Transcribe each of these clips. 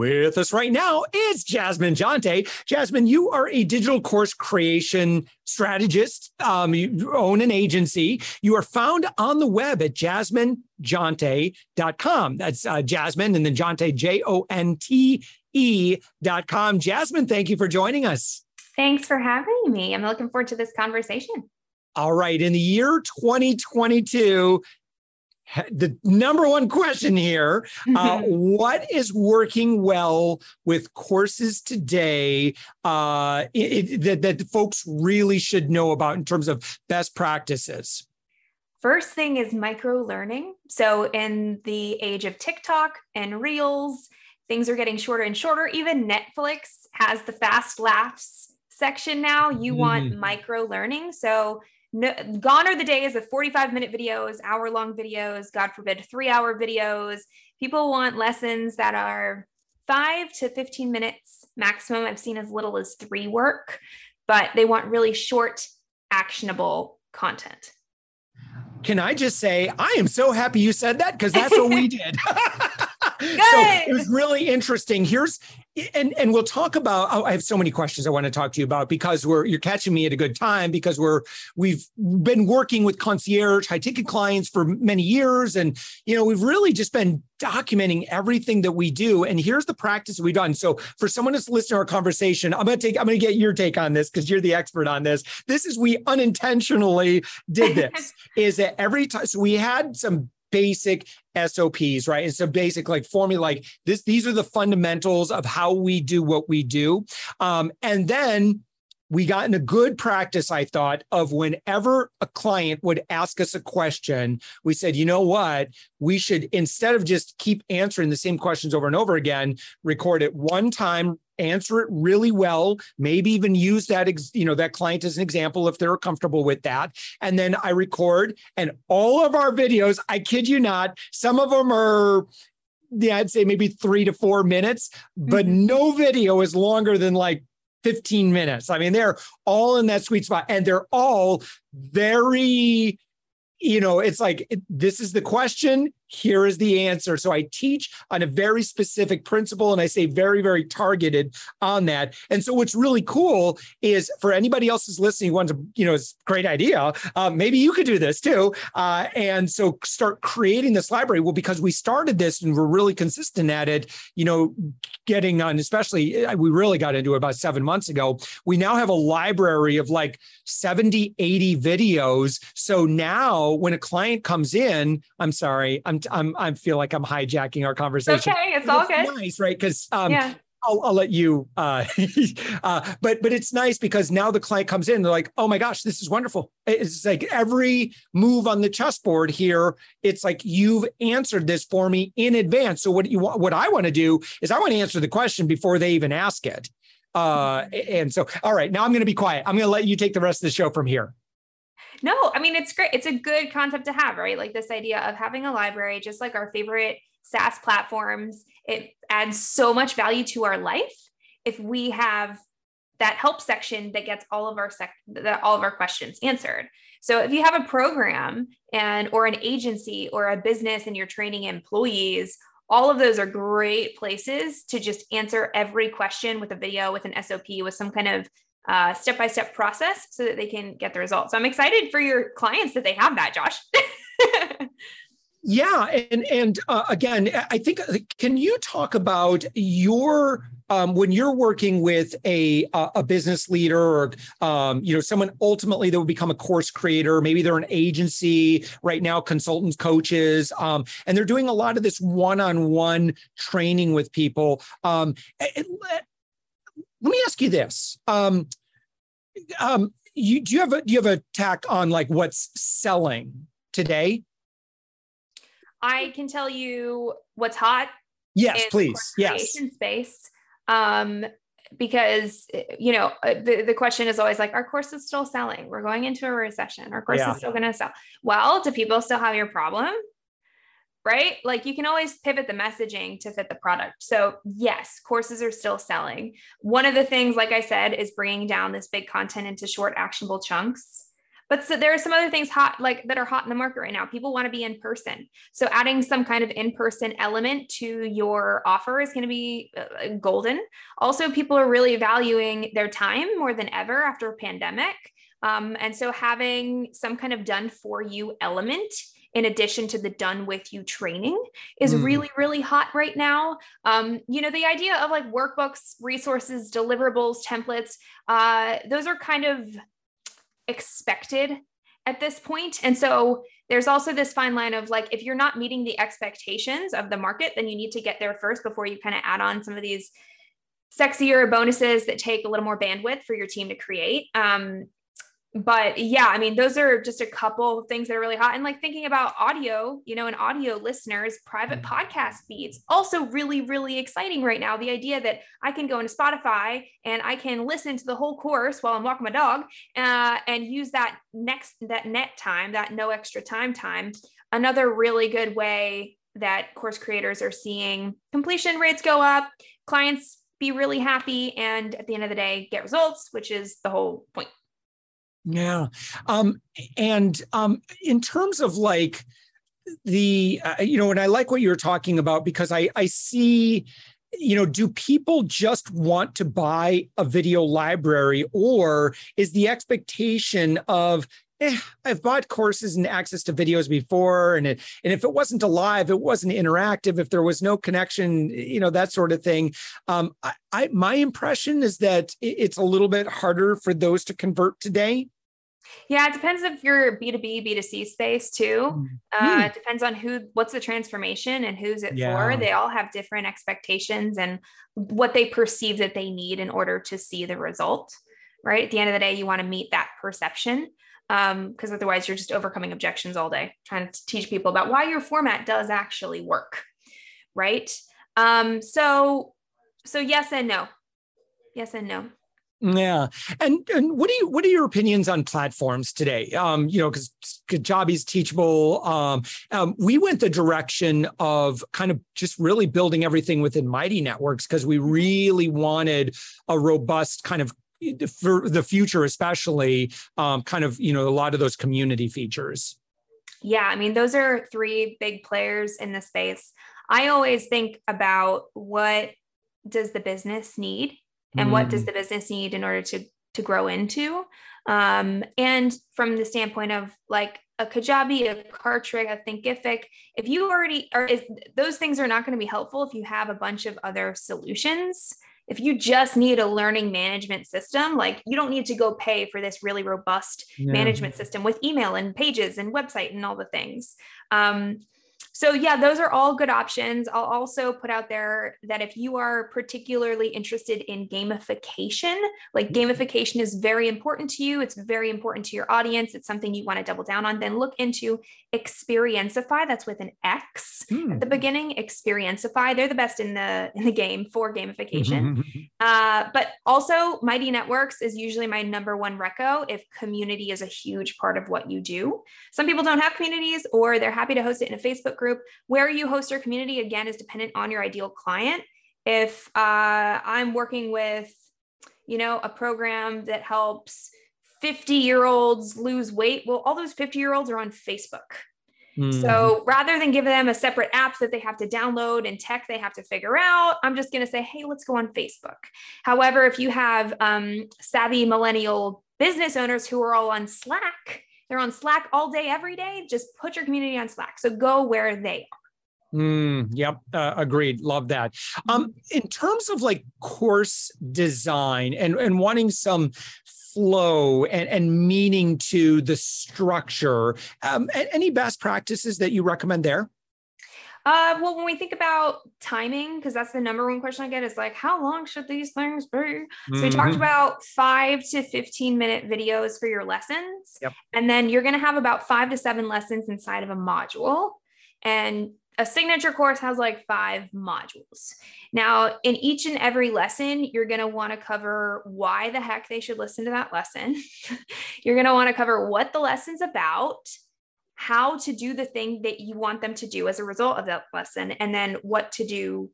With us right now is Jasmine Jonte. Jasmine, you are a digital course creation strategist. Um, you own an agency. You are found on the web at jasminejonte.com. That's uh, Jasmine and then Jonte, J O N T E.com. Jasmine, thank you for joining us. Thanks for having me. I'm looking forward to this conversation. All right. In the year 2022, the number one question here uh, what is working well with courses today uh, it, that, that folks really should know about in terms of best practices? First thing is micro learning so in the age of tiktok and reels things are getting shorter and shorter. Even netflix has the fast laughs section now. You mm. want micro learning so no, gone are the days of 45 minute videos, hour long videos, God forbid, three hour videos. People want lessons that are five to 15 minutes maximum. I've seen as little as three work, but they want really short, actionable content. Can I just say, I am so happy you said that because that's what we did. so it was really interesting. Here's and and we'll talk about oh, I have so many questions I want to talk to you about because we're you're catching me at a good time because we're we've been working with concierge high ticket clients for many years. And you know we've really just been documenting everything that we do. And here's the practice we've done. So for someone that's listening to our conversation i'm going to take i'm going to get your take on this because you're the expert on this. This is we unintentionally did this is that every time so we had some basic SOPs, right? It's a basic like formula, like this, these are the fundamentals of how we do what we do. Um, and then we got in a good practice, I thought, of whenever a client would ask us a question, we said, you know what? We should, instead of just keep answering the same questions over and over again, record it one time, answer it really well maybe even use that you know that client as an example if they're comfortable with that and then i record and all of our videos i kid you not some of them are yeah, I'd say maybe three to four minutes, but mm-hmm. no video is longer than like 15 minutes. I mean, they're all in that sweet spot and they're all very, you know, it's like this is the question here is the answer. So I teach on a very specific principle and I say very, very targeted on that. And so what's really cool is for anybody else who's listening, who wants to, you know, it's a great idea. Uh, maybe you could do this too. Uh, and so start creating this library. Well, because we started this and we're really consistent at it, you know, getting on, especially uh, we really got into it about seven months ago. We now have a library of like 70, 80 videos. So now when a client comes in, I'm sorry, I'm I'm I feel like I'm hijacking our conversation. Okay, it's all good. Nice, right? Because um, yeah. I'll, I'll, let you. Uh, uh, but but it's nice because now the client comes in, they're like, "Oh my gosh, this is wonderful!" It's like every move on the chessboard here. It's like you've answered this for me in advance. So what you want, what I want to do is I want to answer the question before they even ask it. Uh, and so, all right, now I'm going to be quiet. I'm going to let you take the rest of the show from here. No, I mean, it's great. It's a good concept to have, right? Like this idea of having a library, just like our favorite SaaS platforms, it adds so much value to our life if we have that help section that gets all of our sec- that all of our questions answered. So if you have a program and or an agency or a business and you're training employees, all of those are great places to just answer every question with a video, with an SOP, with some kind of step by step process so that they can get the results. So I'm excited for your clients that they have that, Josh. Yeah, and and uh, again, I think uh, can you talk about your um, when you're working with a a business leader or um, you know someone ultimately that will become a course creator, maybe they're an agency right now, consultants, coaches, um, and they're doing a lot of this one-on-one training with people. Um, let, me ask you this: um, um, you, do you have a do you have a tack on like what's selling today? I can tell you what's hot. Yes, please. Yes. Space. Um, because you know uh, the, the question is always like our course is still selling we're going into a recession our course yeah. is still going to sell well do people still have your problem right like you can always pivot the messaging to fit the product so yes courses are still selling one of the things like i said is bringing down this big content into short actionable chunks but so there are some other things hot like that are hot in the market right now. People want to be in person. So adding some kind of in-person element to your offer is going to be uh, golden. Also, people are really valuing their time more than ever after a pandemic. Um, and so having some kind of done for you element in addition to the done with you training is mm. really really hot right now um, you know the idea of like workbooks resources deliverables templates uh, those are kind of expected at this point. And so there's also this fine line of like, if you're not meeting the expectations of the market, then you need to get there first before you kind of add on some of these sexier bonuses that take a little more bandwidth for your team to create. Um, but yeah, I mean, those are just a couple things that are really hot. And like thinking about audio, you know, and audio listeners, private mm-hmm. podcast feeds, also really, really exciting right now. The idea that I can go into Spotify and I can listen to the whole course while I'm walking my dog uh, and use that next, that net time, that no extra time time. Another really good way that course creators are seeing completion rates go up, clients be really happy, and at the end of the day, get results, which is the whole point. Yeah. Um, and um, in terms of like the, uh, you know, and I like what you were talking about because I, I see, you know, do people just want to buy a video library or is the expectation of, eh, I've bought courses and access to videos before, and it, and if it wasn't alive, it wasn't interactive. If there was no connection, you know that sort of thing. Um, I, I my impression is that it's a little bit harder for those to convert today. Yeah, it depends if you're B2B, B2C space too. Mm-hmm. Uh, it depends on who, what's the transformation and who's it yeah. for. They all have different expectations and what they perceive that they need in order to see the result. Right. At the end of the day, you want to meet that perception because um, otherwise you're just overcoming objections all day, trying to teach people about why your format does actually work. Right. Um, so, so yes and no. Yes and no. Yeah, and and what do you what are your opinions on platforms today? Um, you know, because Kajabi's teachable. Um, um, we went the direction of kind of just really building everything within Mighty Networks because we really wanted a robust kind of for the future, especially um, kind of you know a lot of those community features. Yeah, I mean, those are three big players in the space. I always think about what does the business need and mm. what does mm. the business need in order to to grow into um, and from the standpoint of like a kajabi a Kartra a thinkific if you already are is those things are not going to be helpful if you have a bunch of other solutions if you just need a learning management system like you don't need to go pay for this really robust yeah. management system with email and pages and website and all the things um, so, yeah, those are all good options. I'll also put out there that if you are particularly interested in gamification, like mm-hmm. gamification is very important to you, it's very important to your audience, it's something you want to double down on, then look into Xperiencify. That's with an X mm. at the hmm. beginning. Xperiencify. They're the best in the in the game for gamification. uh, but also, Mighty Networks is usually my number one reco if community is a huge part of what you do. Some people don't have communities, or they're happy to host it in a Facebook group. Where you host your community again is dependent on your ideal client. If uh, I'm working with, you know, a program that helps 50 year olds lose weight, well, all those 50 year olds are on Facebook. Mm. So rather than give them a separate app that they have to download and tech they have to figure out, I'm just going to say, hey, let's go on Facebook. However, if you have um, savvy millennial business owners who are all on Slack, they're on Slack all day, every day. Just put your community on Slack. So go where they are. Mm, yep, uh, agreed. Love that. Um, mm-hmm. in terms of like course design and and wanting some flow and, and meaning to the structure, um, any best practices that you recommend there? Uh, well, when we think about timing, because that's the number one question I get is like, how long should these things be? Mm-hmm. So we talked mm-hmm. about five to 15 minute videos for your lessons. Yep. And then you're going to have about five to seven lessons inside of a module. And a signature course has like five modules. Now, in each and every lesson, you're going to want to cover why the heck they should listen to that lesson. you're going to want to cover what the lesson's about, how to do the thing that you want them to do as a result of that lesson, and then what to do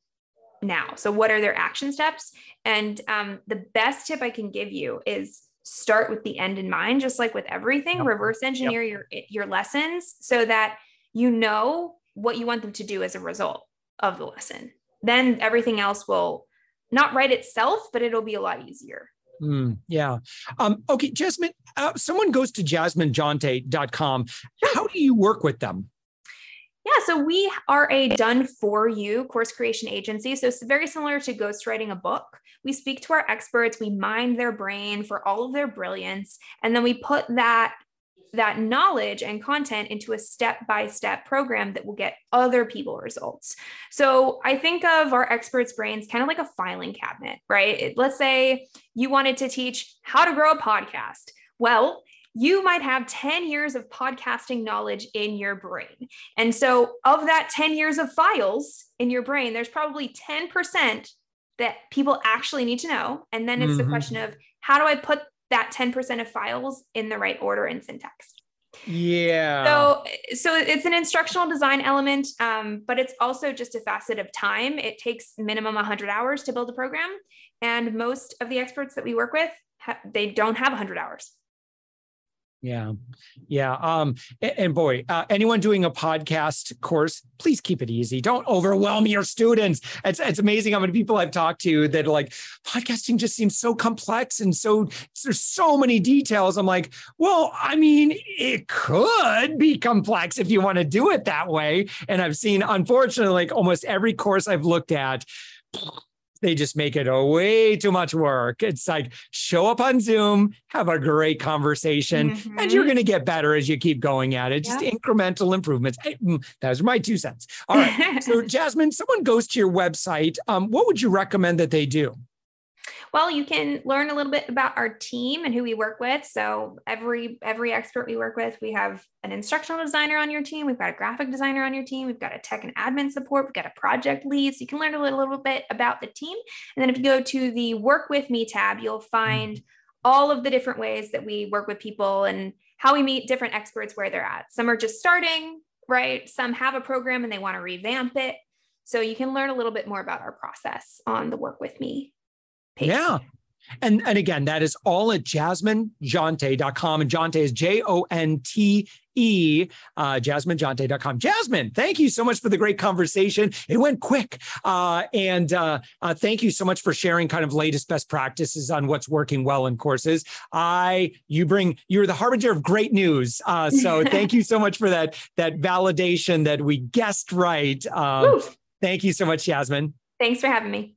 now. So, what are their action steps? And um, the best tip I can give you is start with the end in mind, just like with everything, yep. reverse engineer yep. your, your lessons so that you know what you want them to do as a result of the lesson. Then everything else will not write itself, but it'll be a lot easier. Mm, yeah. Um, okay, Jasmine, uh, someone goes to jasminejonte.com. How do you work with them? Yeah, so we are a done for you course creation agency. So it's very similar to ghostwriting a book. We speak to our experts, we mine their brain for all of their brilliance, and then we put that that knowledge and content into a step by step program that will get other people results. So I think of our experts' brains kind of like a filing cabinet, right? Let's say you wanted to teach how to grow a podcast. Well, you might have 10 years of podcasting knowledge in your brain. And so, of that 10 years of files in your brain, there's probably 10% that people actually need to know. And then it's mm-hmm. the question of how do I put that 10% of files in the right order and syntax. Yeah. So, so it's an instructional design element, um, but it's also just a facet of time. It takes minimum 100 hours to build a program, and most of the experts that we work with, ha- they don't have 100 hours. Yeah. Yeah. Um, and, boy, uh, anyone doing a podcast course, please keep it easy. Don't overwhelm your students. It's, it's amazing how many people I've talked to that like, podcasting just seems so complex and so there's so many details. I'm like, well, I mean, it could be complex if you want to do it that way. And I've seen, unfortunately, like almost every course I've looked at, they just make it a way too much work. It's like show up on Zoom, have a great conversation, mm-hmm. and you're mm-hmm. going to get better as you keep going at it. Just yeah. incremental improvements. Mm, those are my two cents. All right. so, Jasmine, someone goes to your website. Um, what would you recommend that they do? Well, you can learn a little bit about our team and who we work with. So every every expert we work with, we have an instructional designer on your team, we've got a graphic designer on your team, we've got a tech and admin support, we've got a project lead. So you can learn a little, little bit about the team. And then if you go to the work with me tab, you'll find mm-hmm. all of the different ways that we work with people and how we meet different experts where they're at. Some are just starting, right? Some have a program and they want to revamp it. So you can learn a little bit more about our process on the work with me Yeah. And, and again, that is all at jasminejonte.com. And Jonte is J O N T E, uh, jasminejonte.com. Jasmine, thank you so much for the great conversation. It went quick. Uh, and uh, uh, thank you so much for sharing kind of latest best practices on what's working well in courses. I, you bring, you're the harbinger of great news. Uh, so thank you so much for that, that validation that we guessed right. Um, thank you so much, Jasmine. Thanks for having me.